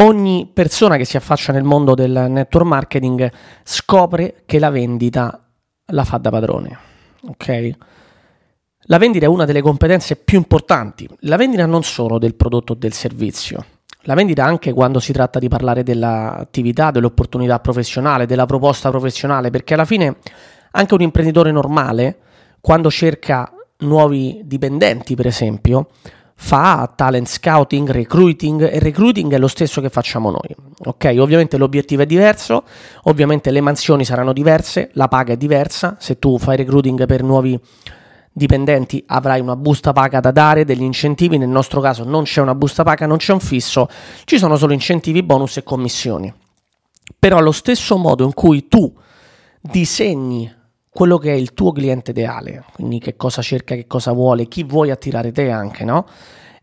Ogni persona che si affaccia nel mondo del network marketing scopre che la vendita la fa da padrone. Ok? La vendita è una delle competenze più importanti. La vendita non solo del prodotto o del servizio. La vendita anche quando si tratta di parlare dell'attività, dell'opportunità professionale, della proposta professionale, perché alla fine anche un imprenditore normale, quando cerca nuovi dipendenti, per esempio, fa talent scouting, recruiting e recruiting è lo stesso che facciamo noi. Ok, ovviamente l'obiettivo è diverso, ovviamente le mansioni saranno diverse, la paga è diversa, se tu fai recruiting per nuovi dipendenti avrai una busta paga da dare, degli incentivi, nel nostro caso non c'è una busta paga, non c'è un fisso, ci sono solo incentivi, bonus e commissioni. Però allo stesso modo in cui tu disegni quello che è il tuo cliente ideale, quindi che cosa cerca, che cosa vuole, chi vuoi attirare te anche, no?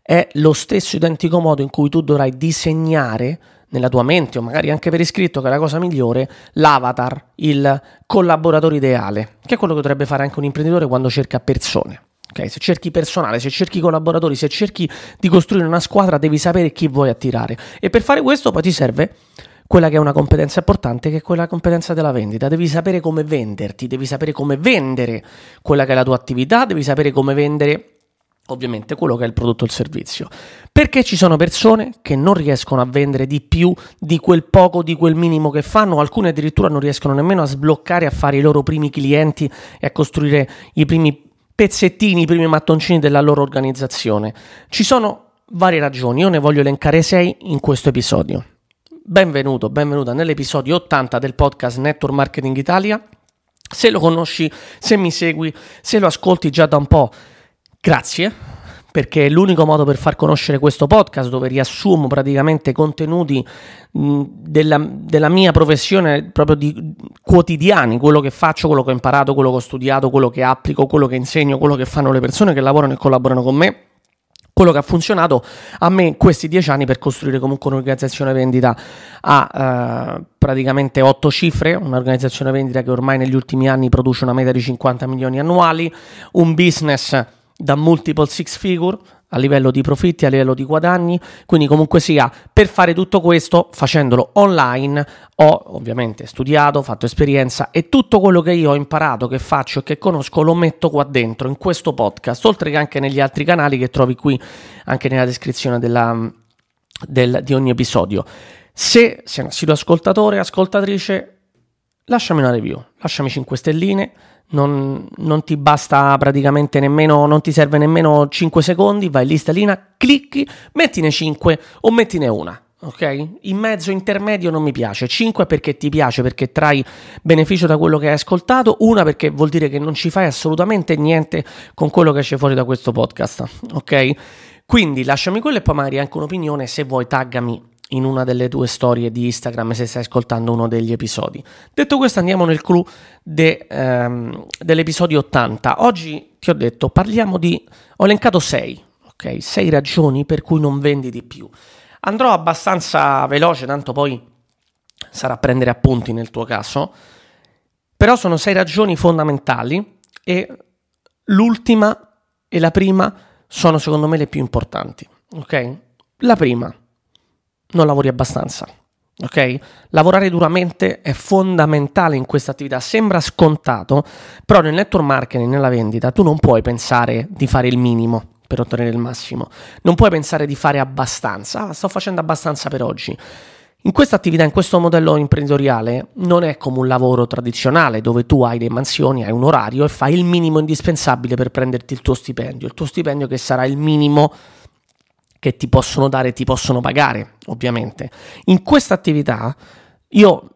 È lo stesso identico modo in cui tu dovrai disegnare nella tua mente o magari anche per iscritto, che è la cosa migliore, l'avatar, il collaboratore ideale, che è quello che dovrebbe fare anche un imprenditore quando cerca persone. Okay? Se cerchi personale, se cerchi collaboratori, se cerchi di costruire una squadra, devi sapere chi vuoi attirare. E per fare questo poi ti serve quella che è una competenza importante, che è quella competenza della vendita. Devi sapere come venderti, devi sapere come vendere quella che è la tua attività, devi sapere come vendere ovviamente quello che è il prodotto o il servizio. Perché ci sono persone che non riescono a vendere di più di quel poco, di quel minimo che fanno, alcune addirittura non riescono nemmeno a sbloccare, a fare i loro primi clienti e a costruire i primi pezzettini, i primi mattoncini della loro organizzazione. Ci sono varie ragioni, io ne voglio elencare sei in questo episodio. Benvenuto, benvenuta nell'episodio 80 del podcast Network Marketing Italia. Se lo conosci, se mi segui, se lo ascolti già da un po', grazie, perché è l'unico modo per far conoscere questo podcast dove riassumo praticamente contenuti della, della, mia professione proprio di quotidiani, quello che faccio, quello che ho imparato, quello che ho studiato, quello che applico, quello che insegno, quello che fanno le persone che lavorano e collaborano con me quello che ha funzionato a me questi dieci anni per costruire comunque un'organizzazione vendita a eh, praticamente otto cifre, un'organizzazione vendita che ormai negli ultimi anni produce una media di 50 milioni annuali, un business da multiple six figure a livello di profitti, a livello di guadagni, quindi comunque sia per fare tutto questo facendolo online ho ovviamente studiato, fatto esperienza e tutto quello che io ho imparato, che faccio e che conosco lo metto qua dentro in questo podcast, oltre che anche negli altri canali che trovi qui anche nella descrizione della, del, di ogni episodio. Se sei un assiduo ascoltatore, ascoltatrice, lasciami una review, lasciami 5 stelline non, non, ti basta praticamente nemmeno, non ti serve nemmeno 5 secondi, vai lì stellina, clicchi, mettine 5 o mettine una. Ok? In mezzo intermedio non mi piace. 5 perché ti piace, perché trai beneficio da quello che hai ascoltato. Una perché vuol dire che non ci fai assolutamente niente con quello che esce fuori da questo podcast. Ok? Quindi lasciami quello e poi magari anche un'opinione. Se vuoi, taggami in una delle tue storie di Instagram se stai ascoltando uno degli episodi. Detto questo, andiamo nel clou de, ehm, dell'episodio 80. Oggi ti ho detto, parliamo di... ho elencato 6, ok? 6 ragioni per cui non vendi di più. Andrò abbastanza veloce, tanto poi sarà a prendere appunti nel tuo caso, però sono 6 ragioni fondamentali e l'ultima e la prima sono secondo me le più importanti, ok? La prima non lavori abbastanza. Ok? Lavorare duramente è fondamentale in questa attività. Sembra scontato, però nel network marketing, nella vendita, tu non puoi pensare di fare il minimo per ottenere il massimo. Non puoi pensare di fare abbastanza. Ah, sto facendo abbastanza per oggi. In questa attività, in questo modello imprenditoriale, non è come un lavoro tradizionale dove tu hai le mansioni, hai un orario e fai il minimo indispensabile per prenderti il tuo stipendio. Il tuo stipendio che sarà il minimo che ti possono dare, ti possono pagare, ovviamente. In questa attività io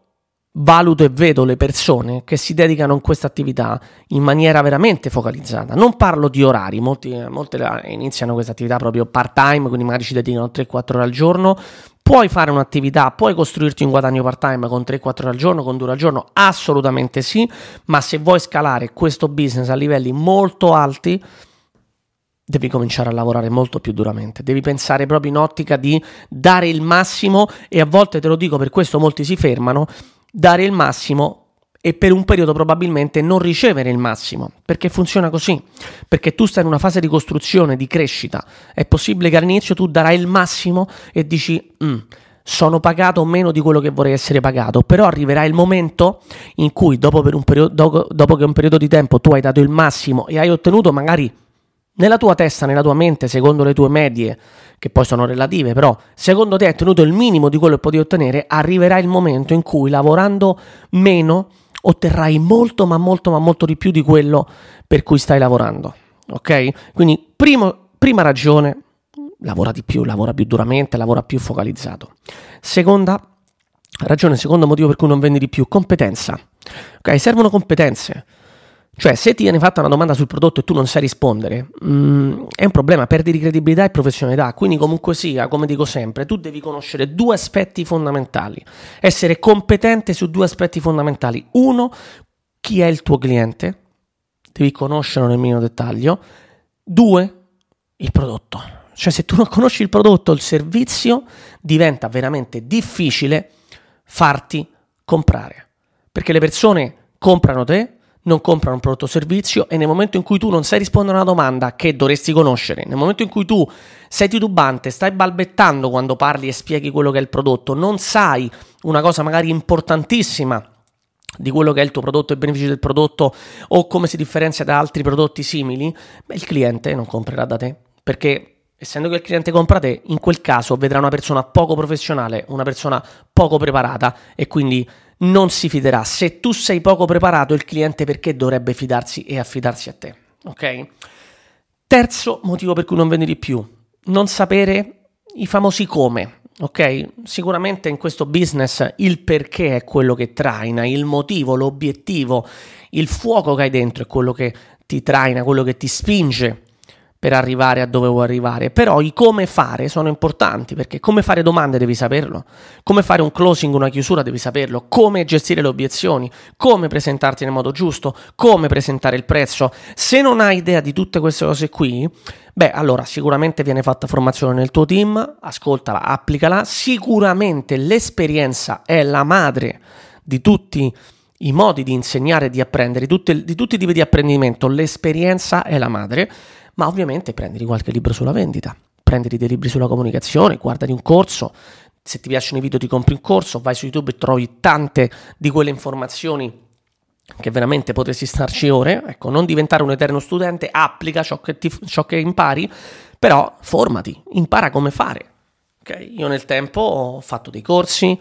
valuto e vedo le persone che si dedicano a questa attività in maniera veramente focalizzata. Non parlo di orari, molti, molte iniziano questa attività proprio part time, quindi magari ci dedicano 3-4 ore al giorno. Puoi fare un'attività, puoi costruirti un guadagno part time con 3-4 ore al giorno, con 2 ore al giorno? Assolutamente sì, ma se vuoi scalare questo business a livelli molto alti, devi cominciare a lavorare molto più duramente, devi pensare proprio in ottica di dare il massimo e a volte te lo dico, per questo molti si fermano, dare il massimo e per un periodo probabilmente non ricevere il massimo, perché funziona così, perché tu stai in una fase di costruzione, di crescita, è possibile che all'inizio tu darai il massimo e dici mm, sono pagato meno di quello che vorrei essere pagato, però arriverà il momento in cui dopo, periodo, dopo, dopo che un periodo di tempo tu hai dato il massimo e hai ottenuto magari nella tua testa, nella tua mente, secondo le tue medie, che poi sono relative, però secondo te hai ottenuto il minimo di quello che potevi ottenere, arriverà il momento in cui lavorando meno otterrai molto, ma molto, ma molto di più di quello per cui stai lavorando. Ok? Quindi, primo, prima ragione, lavora di più, lavora più duramente, lavora più focalizzato. Seconda ragione, secondo motivo per cui non vendi di più, competenza. Ok, servono competenze. Cioè, se ti viene fatta una domanda sul prodotto e tu non sai rispondere, mm, è un problema, perdi di credibilità e professionalità. Quindi, comunque sia, come dico sempre, tu devi conoscere due aspetti fondamentali. Essere competente su due aspetti fondamentali. Uno, chi è il tuo cliente, devi conoscerlo nel minimo dettaglio. Due, il prodotto. Cioè, se tu non conosci il prodotto il servizio, diventa veramente difficile farti comprare. Perché le persone comprano te, non comprano un prodotto o servizio e nel momento in cui tu non sai rispondere a una domanda che dovresti conoscere, nel momento in cui tu sei titubante, stai balbettando quando parli e spieghi quello che è il prodotto, non sai una cosa magari importantissima di quello che è il tuo prodotto e i benefici del prodotto o come si differenzia da altri prodotti simili, beh, il cliente non comprerà da te perché essendo che il cliente compra te, in quel caso vedrà una persona poco professionale, una persona poco preparata e quindi non si fiderà. Se tu sei poco preparato, il cliente perché dovrebbe fidarsi e affidarsi a te? Ok? Terzo motivo per cui non vendi di più, non sapere i famosi come. Ok? Sicuramente in questo business il perché è quello che traina, il motivo, l'obiettivo, il fuoco che hai dentro è quello che ti traina, quello che ti spinge per arrivare a dove vuoi arrivare, però i come fare sono importanti perché come fare domande devi saperlo, come fare un closing, una chiusura devi saperlo, come gestire le obiezioni, come presentarti nel modo giusto, come presentare il prezzo. Se non hai idea di tutte queste cose qui, beh, allora sicuramente viene fatta formazione nel tuo team, ascoltala, applicala, sicuramente l'esperienza è la madre di tutti i modi di insegnare e di apprendere, di, tutte, di tutti i tipi di apprendimento, l'esperienza è la madre ma ovviamente prenditi qualche libro sulla vendita, prenditi dei libri sulla comunicazione, guardati un corso, se ti piacciono i video ti compri un corso, vai su YouTube e trovi tante di quelle informazioni che veramente potresti starci ore, ecco, non diventare un eterno studente, applica ciò che, ti, ciò che impari, però formati, impara come fare. Okay? Io nel tempo ho fatto dei corsi,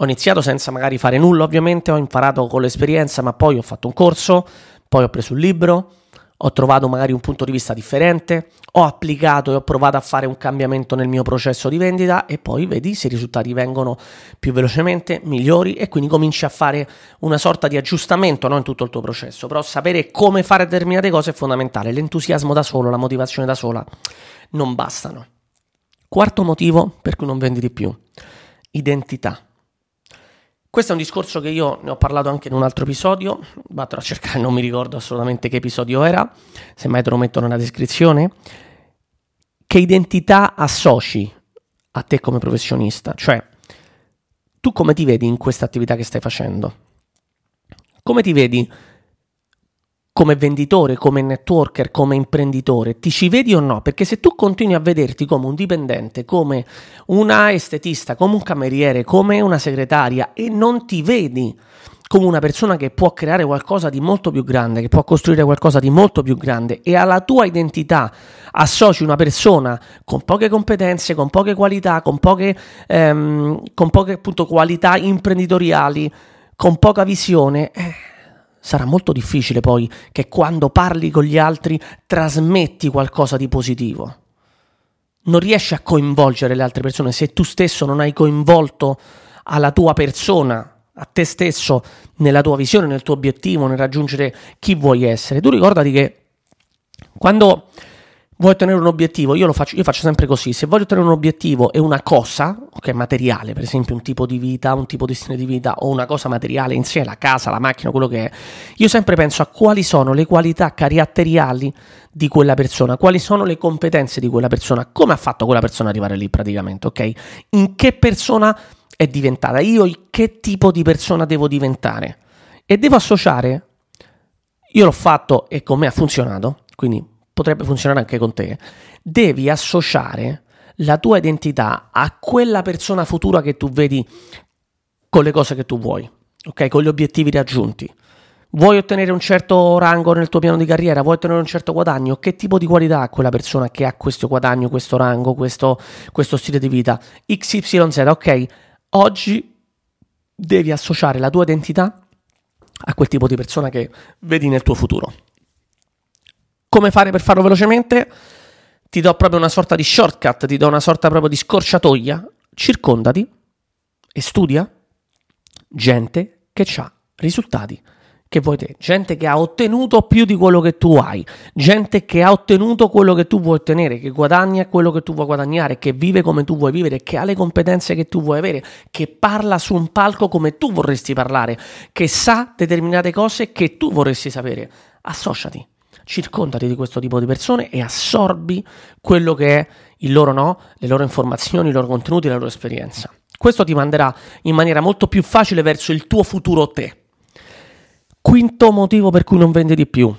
ho iniziato senza magari fare nulla ovviamente, ho imparato con l'esperienza, ma poi ho fatto un corso, poi ho preso un libro, ho trovato magari un punto di vista differente, ho applicato e ho provato a fare un cambiamento nel mio processo di vendita e poi vedi se i risultati vengono più velocemente, migliori e quindi cominci a fare una sorta di aggiustamento no, in tutto il tuo processo. Però sapere come fare determinate cose è fondamentale, l'entusiasmo da solo, la motivazione da sola non bastano. Quarto motivo per cui non vendi di più, identità. Questo è un discorso che io ne ho parlato anche in un altro episodio, vado a cercare, non mi ricordo assolutamente che episodio era, semmai te lo metto nella descrizione. Che identità associ a te come professionista? Cioè, tu come ti vedi in questa attività che stai facendo? Come ti vedi come venditore, come networker, come imprenditore, ti ci vedi o no? Perché se tu continui a vederti come un dipendente, come una estetista, come un cameriere, come una segretaria e non ti vedi come una persona che può creare qualcosa di molto più grande, che può costruire qualcosa di molto più grande e alla tua identità associ una persona con poche competenze, con poche qualità, con poche, ehm, con poche appunto, qualità imprenditoriali, con poca visione, eh, sarà molto difficile poi che quando parli con gli altri trasmetti qualcosa di positivo. Non riesci a coinvolgere le altre persone se tu stesso non hai coinvolto alla tua persona, a te stesso, nella tua visione, nel tuo obiettivo, nel raggiungere chi vuoi essere. Tu ricordati che quando vuoi ottenere un obiettivo, io lo faccio, io faccio sempre così, se voglio ottenere un obiettivo e una cosa, ok, materiale, per esempio un tipo di vita, un tipo di stile di vita o una cosa materiale in sé, la casa, la macchina, quello che è, io sempre penso a quali sono le qualità caratteriali di quella persona, quali sono le competenze di quella persona, come ha fatto quella persona ad arrivare lì praticamente, ok? In che persona è diventata, io che tipo di persona devo diventare e devo associare, io l'ho fatto e con me ha funzionato, quindi potrebbe funzionare anche con te, devi associare la tua identità a quella persona futura che tu vedi con le cose che tu vuoi, ok? Con gli obiettivi raggiunti. Vuoi ottenere un certo rango nel tuo piano di carriera? Vuoi ottenere un certo guadagno? Che tipo di qualità ha quella persona che ha questo guadagno, questo rango, questo, questo stile di vita? XYZ, ok? Oggi devi associare la tua identità a quel tipo di persona che vedi nel tuo futuro. Come fare per farlo velocemente? Ti do proprio una sorta di shortcut, ti do una sorta proprio di scorciatoia. Circondati e studia gente che ha risultati che vuoi te, gente che ha ottenuto più di quello che tu hai, gente che ha ottenuto quello che tu vuoi ottenere, che guadagna quello che tu vuoi guadagnare, che vive come tu vuoi vivere, che ha le competenze che tu vuoi avere, che parla su un palco come tu vorresti parlare, che sa determinate cose che tu vorresti sapere. Associati, circondati di questo tipo di persone e assorbi quello che è il loro no, le loro informazioni, i loro contenuti, la loro esperienza. Questo ti manderà in maniera molto più facile verso il tuo futuro te. Quinto motivo per cui non vendi di più.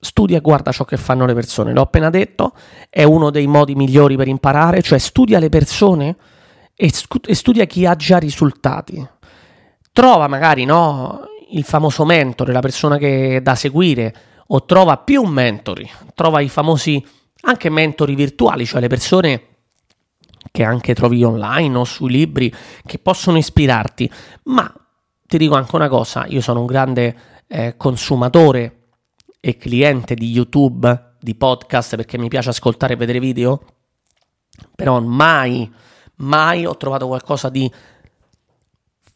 Studia e guarda ciò che fanno le persone. L'ho appena detto, è uno dei modi migliori per imparare, cioè studia le persone e, studia chi ha già risultati. Trova magari no, il famoso mentore, la persona che è da seguire, o trova più mentori, trova i famosi anche mentori virtuali, cioè le persone che anche trovi online o sui libri che possono ispirarti, ma ti dico anche una cosa, io sono un grande eh, consumatore e cliente di YouTube, di podcast, perché mi piace ascoltare e vedere video, però mai, mai ho trovato qualcosa di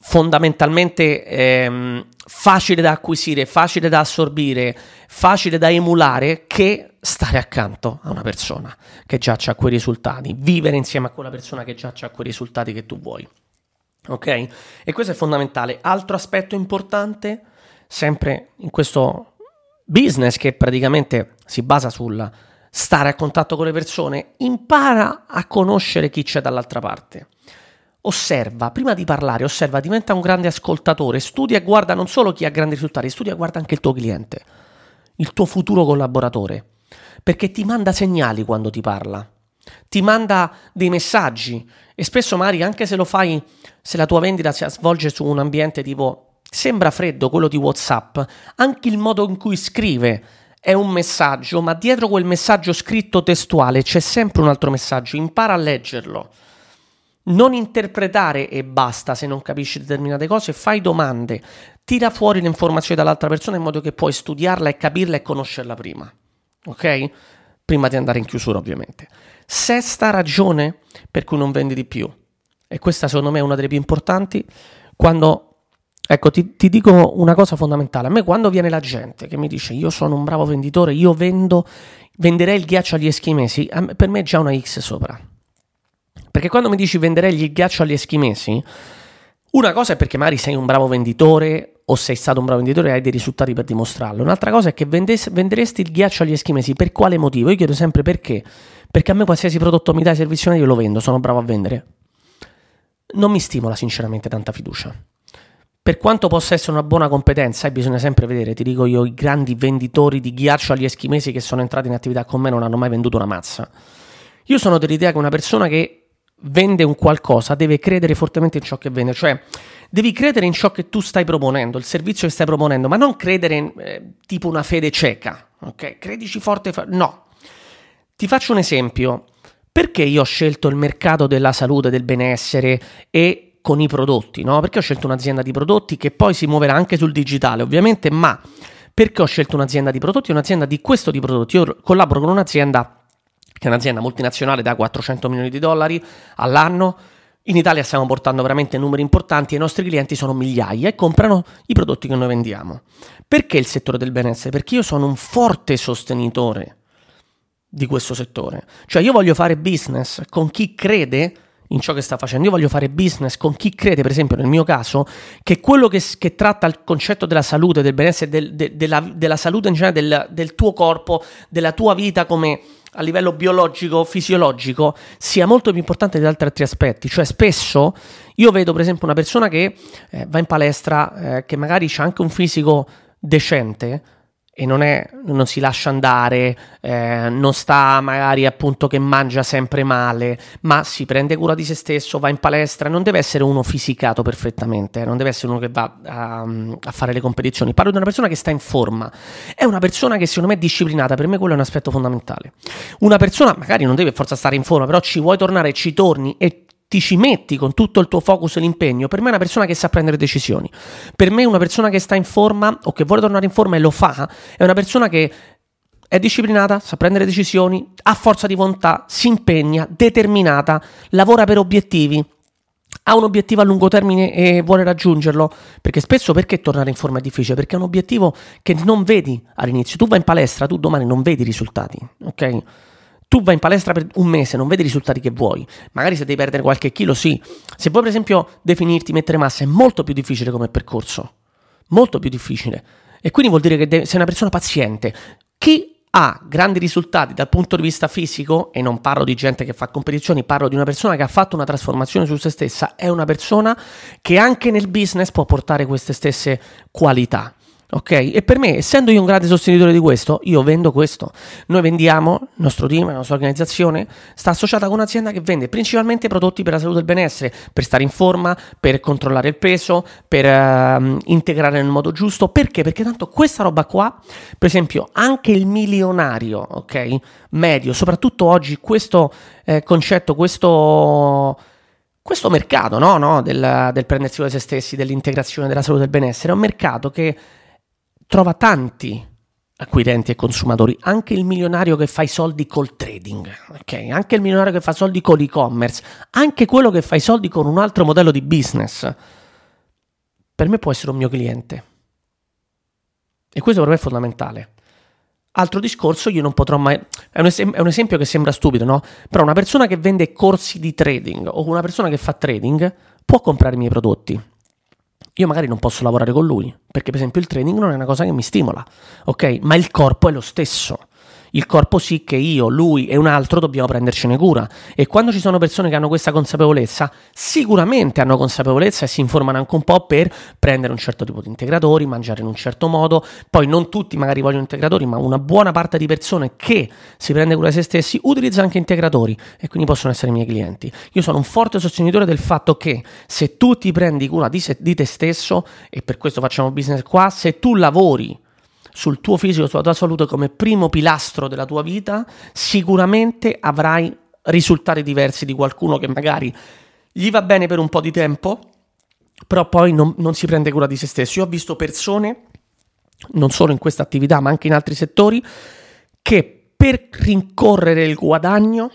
fondamentalmente ehm, facile da acquisire, facile da assorbire, facile da emulare che stare accanto a una persona che già ha quei risultati, vivere insieme a quella persona che già ha quei risultati che tu vuoi. Ok? E questo è fondamentale. Altro aspetto importante, sempre in questo business che praticamente si basa sul stare a contatto con le persone, impara a conoscere chi c'è dall'altra parte. Osserva, prima di parlare, osserva, diventa un grande ascoltatore, studia e guarda non solo chi ha grandi risultati, studia e guarda anche il tuo cliente, il tuo futuro collaboratore, perché ti manda segnali quando ti parla ti manda dei messaggi e spesso magari anche se lo fai, se la tua vendita si svolge su un ambiente tipo sembra freddo, quello di WhatsApp, anche il modo in cui scrive è un messaggio, ma dietro quel messaggio scritto testuale c'è sempre un altro messaggio, impara a leggerlo. Non interpretare e basta se non capisci determinate cose, fai domande, tira fuori le informazioni dall'altra persona in modo che puoi studiarla e capirla e conoscerla prima. Ok? Prima di andare in chiusura, ovviamente. Sesta ragione per cui non vendi di più, e questa secondo me è una delle più importanti, quando Ecco, ti, ti, dico una cosa fondamentale. A me quando viene la gente che mi dice io sono un bravo venditore, io vendo, venderei il ghiaccio agli eschimesi, per me è già una X sopra. Perché quando mi dici venderei il ghiaccio agli eschimesi, una cosa è perché magari sei un bravo venditore o sei stato un bravo venditore e hai dei risultati per dimostrarlo. Un'altra cosa è che vendes- venderesti il ghiaccio agli eschimesi. Per quale motivo? Io chiedo sempre perché. Perché a me qualsiasi prodotto mi dai servizio io lo vendo, sono bravo a vendere. Non mi stimola sinceramente tanta fiducia. Per quanto possa essere una buona competenza, e bisogna sempre vedere, ti dico io, i grandi venditori di ghiaccio agli eschimesi che sono entrati in attività con me non hanno mai venduto una mazza. Io sono dell'idea che una persona che vende un qualcosa deve credere fortemente in ciò che vende, cioè devi credere in ciò che tu stai proponendo, il servizio che stai proponendo, ma non credere in, eh, tipo una fede cieca, ok? Credici forte, fa- no. Ti faccio un esempio. Perché io ho scelto il mercato della salute, del benessere e con i prodotti, no? Perché ho scelto un'azienda di prodotti che poi si muoverà anche sul digitale, ovviamente, ma perché ho scelto un'azienda di prodotti? Un'azienda di questo tipo di prodotti. Io collaboro con un'azienda che è un'azienda multinazionale da 400 milioni di dollari all'anno. In Italia stiamo portando veramente numeri importanti e i nostri clienti sono migliaia e comprano i prodotti che noi vendiamo. Perché il settore del benessere? Perché io sono un forte sostenitore di questo settore. Cioè io voglio fare business con chi crede in ciò che sta facendo. Io voglio fare business con chi crede, per esempio nel mio caso, che quello che, che tratta il concetto della salute, del benessere, del, de, della, della, salute in generale, del, del tuo corpo, della tua vita come a livello biologico, fisiologico, sia molto più importante di altri, altri aspetti. Cioè, spesso io vedo, per esempio, una persona che eh, va in palestra, eh, che magari ha anche un fisico decente, e non, è, non, si lascia andare, eh, non sta magari appunto che mangia sempre male, ma si prende cura di se stesso, va in palestra, non deve essere uno fisicato perfettamente, eh, non deve essere uno che va a, a, fare le competizioni, parlo di una persona che sta in forma, è una persona che secondo me è disciplinata, per me quello è un aspetto fondamentale. Una persona magari non deve forza stare in forma, però ci vuoi tornare, ci torni e ti ci metti con tutto il tuo focus e l'impegno, per me è una persona che sa prendere decisioni. Per me una persona che sta in forma o che vuole tornare in forma e lo fa, è una persona che è disciplinata, sa prendere decisioni, ha forza di volontà, si impegna, determinata, lavora per obiettivi, ha un obiettivo a lungo termine e vuole raggiungerlo, perché spesso perché tornare in forma è difficile? Perché è un obiettivo che non vedi all'inizio. Tu vai in palestra, tu domani non vedi i risultati, ok? Tu vai in palestra per un mese, non vedi i risultati che vuoi, magari se devi perdere qualche chilo, sì. Se vuoi, per esempio, definirti, mettere massa, è molto più difficile come percorso. Molto più difficile. E quindi vuol dire che sei una persona paziente. Chi ha grandi risultati dal punto di vista fisico, e non parlo di gente che fa competizioni, parlo di una persona che ha fatto una trasformazione su se stessa, è una persona che anche nel business può portare queste stesse qualità. Ok? E per me, essendo io un grande sostenitore di questo, io vendo questo. Noi vendiamo, il nostro team, la nostra organizzazione sta associata con un'azienda che vende principalmente prodotti per la salute e il benessere, per stare in forma, per controllare il peso, per uh, integrare nel modo giusto. Perché? Perché tanto questa roba qua, per esempio, anche il milionario, ok? Medio, soprattutto oggi questo eh, concetto, questo questo mercato no, no, del, del prendersi cura di se stessi, dell'integrazione della salute e del benessere, è un mercato che trova tanti acquirenti e consumatori, anche il milionario che fa i soldi col trading, ok? Anche il milionario che fa soldi con l'e-commerce, anche quello che fa i soldi con un altro modello di business, per me può essere un mio cliente. E questo per me è fondamentale. Altro discorso, io non potrò mai... È un, es- è un, esempio che sembra stupido, no? Però una persona che vende corsi di trading o una persona che fa trading può comprare i miei prodotti io magari non posso lavorare con lui, perché per esempio il training non è una cosa che mi stimola, ok? Ma il corpo è lo stesso il corpo sì che io, lui e un altro dobbiamo prendercene cura. E quando ci sono persone che hanno questa consapevolezza, sicuramente hanno consapevolezza e si informano anche un po' per prendere un certo tipo di integratori, mangiare in un certo modo. Poi non tutti magari vogliono integratori, ma una buona parte di persone che si prende cura di se stessi utilizza anche integratori e quindi possono essere i miei clienti. Io sono un forte sostenitore del fatto che se tu ti prendi cura di, se, di te stesso, e per questo facciamo business qua, se tu lavori sul tuo fisico, sulla tua salute come primo pilastro della tua vita, sicuramente avrai risultati diversi di qualcuno che magari gli va bene per un po' di tempo, però poi non, non si prende cura di se stesso. Io ho visto persone, non solo in questa attività, ma anche in altri settori, che per rincorrere il guadagno,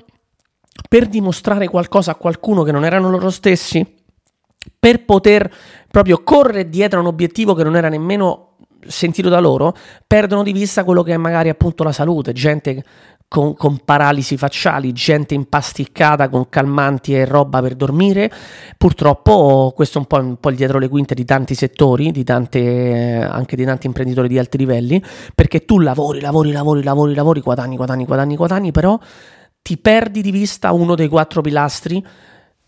per dimostrare qualcosa a qualcuno che non erano loro stessi, per poter proprio correre dietro a un obiettivo che non era nemmeno sentito da loro, perdono di vista quello che è magari appunto la salute, gente con, con, paralisi facciali, gente impasticcata con calmanti e roba per dormire. Purtroppo questo è un po', un po', il dietro le quinte di tanti settori, di tante, anche di tanti imprenditori di alti livelli, perché tu lavori, lavori, lavori, lavori, lavori, guadagni, guadagni, guadagni, guadagni, però ti perdi di vista uno dei quattro pilastri.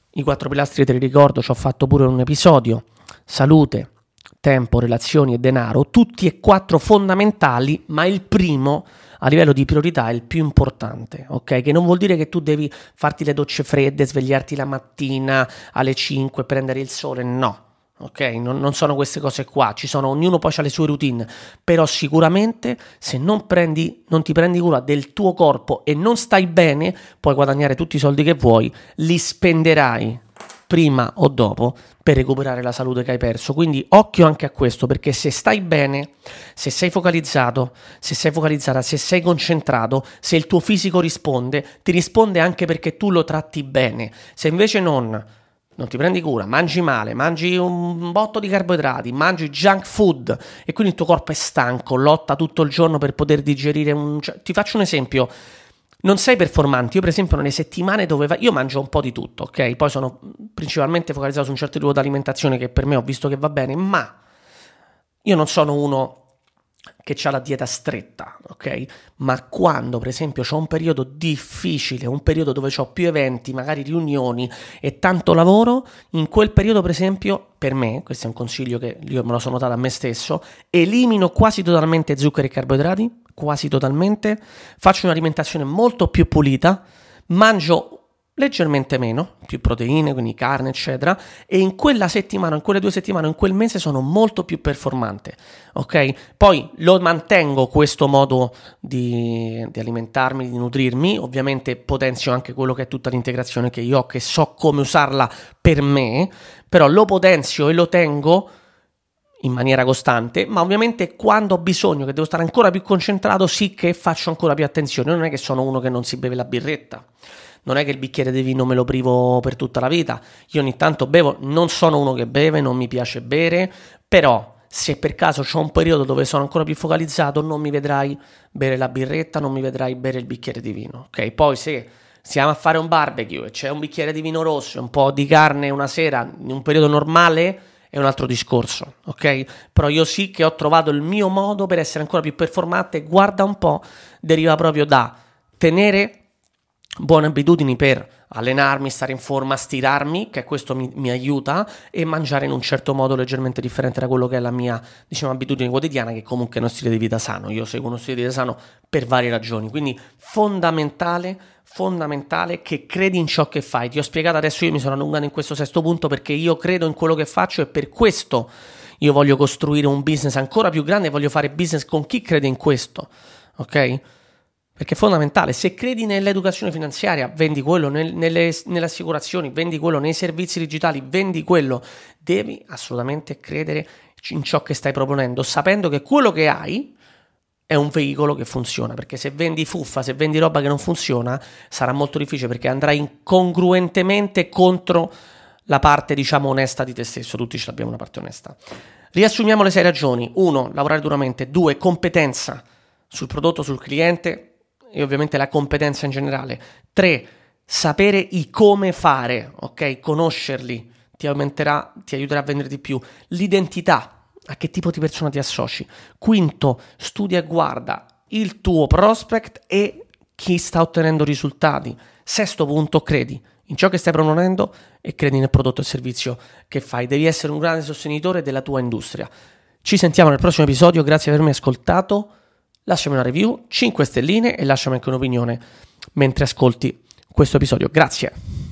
I quattro pilastri te li ricordo, ci ho fatto pure un episodio. Salute, tempo, relazioni e denaro, tutti e quattro fondamentali, ma il primo a livello di priorità è il più importante, ok? Che non vuol dire che tu devi farti le docce fredde, svegliarti la mattina alle 5, prendere il sole, no. Ok, non, non sono queste cose qua, ci sono, ognuno poi ha le sue routine, però sicuramente se non, prendi, non ti prendi cura del tuo corpo e non stai bene, puoi guadagnare tutti i soldi che vuoi, li spenderai prima o dopo per recuperare la salute che hai perso. Quindi occhio anche a questo, perché se stai bene, se sei focalizzato, se sei focalizzata, se sei concentrato, se il tuo fisico risponde, ti risponde anche perché tu lo tratti bene. Se invece non non ti prendi cura, mangi male, mangi un botto di carboidrati, mangi junk food e quindi il tuo corpo è stanco, lotta tutto il giorno per poter digerire un... Cioè, ti faccio un esempio, non sei performante. Io, per esempio, nelle settimane dove va... io mangio un po' di tutto, ok? Poi sono principalmente focalizzato su un certo tipo di alimentazione che per me ho visto che va bene, ma io non sono uno che ha la dieta stretta, ok? Ma quando, per esempio, ho un periodo difficile, un periodo dove ho più eventi, magari riunioni e tanto lavoro, in quel periodo, per esempio, per me, questo è un consiglio che io me lo sono dato a me stesso, elimino quasi totalmente zuccheri e carboidrati, quasi totalmente, faccio un'alimentazione molto più pulita, mangio leggermente meno, più proteine, quindi carne, eccetera, e in quella settimana, in quelle due settimane, in quel mese sono molto più performante, ok? Poi lo mantengo questo modo di, di alimentarmi, di nutrirmi, ovviamente potenzio anche quello che è tutta l'integrazione che io ho, che so come usarla per me, però lo potenzio e lo tengo in maniera costante, ma ovviamente quando ho bisogno che devo stare ancora più concentrato, sì che faccio ancora più attenzione, non è che sono uno che non si beve la birretta non è che il bicchiere di vino me lo privo per tutta la vita. Io ogni tanto bevo, non sono uno che beve, non mi piace bere, però se per caso ho un periodo dove sono ancora più focalizzato, non mi vedrai bere la birretta, non mi vedrai bere il bicchiere di vino. Ok? Poi se siamo a fare un barbecue e c'è un bicchiere di vino rosso e un po' di carne una sera in un periodo normale, è un altro discorso, ok? Però io sì che ho trovato il mio modo per essere ancora più performante, guarda un po', deriva proprio da tenere buone abitudini per allenarmi, stare in forma, stirarmi, che questo mi, mi, aiuta, e mangiare in un certo modo leggermente differente da quello che è la mia, diciamo, abitudine quotidiana, che comunque è uno stile di vita sano. Io seguo uno stile di vita sano per varie ragioni, quindi fondamentale, fondamentale che credi in ciò che fai. Ti ho spiegato adesso, io mi sono allungato in questo sesto punto perché io credo in quello che faccio e per questo io voglio costruire un business ancora più grande voglio fare business con chi crede in questo, ok? Perché è fondamentale, se credi nell'educazione finanziaria, vendi quello, nel, nelle, nelle, assicurazioni, vendi quello, nei servizi digitali, vendi quello, devi assolutamente credere in ciò che stai proponendo, sapendo che quello che hai è un veicolo che funziona, perché se vendi fuffa, se vendi roba che non funziona, sarà molto difficile perché andrai incongruentemente contro la parte, diciamo, onesta di te stesso, tutti ce l'abbiamo una parte onesta. Riassumiamo le sei ragioni. Uno, lavorare duramente. Due, competenza sul prodotto, sul cliente e ovviamente la competenza in generale. 3. Sapere i come fare, ok? Conoscerli ti aumenterà, ti aiuterà a vendere di più. L'identità, a che tipo di persona ti associ. Quinto, studia e guarda il tuo prospect e chi sta ottenendo risultati. Sesto punto, credi in ciò che stai proponendo e credi nel prodotto e servizio che fai. Devi essere un grande sostenitore della tua industria. Ci sentiamo nel prossimo episodio, grazie per avermi ascoltato lasciami una review, 5 stelline e lasciami anche un'opinione mentre ascolti questo episodio. Grazie.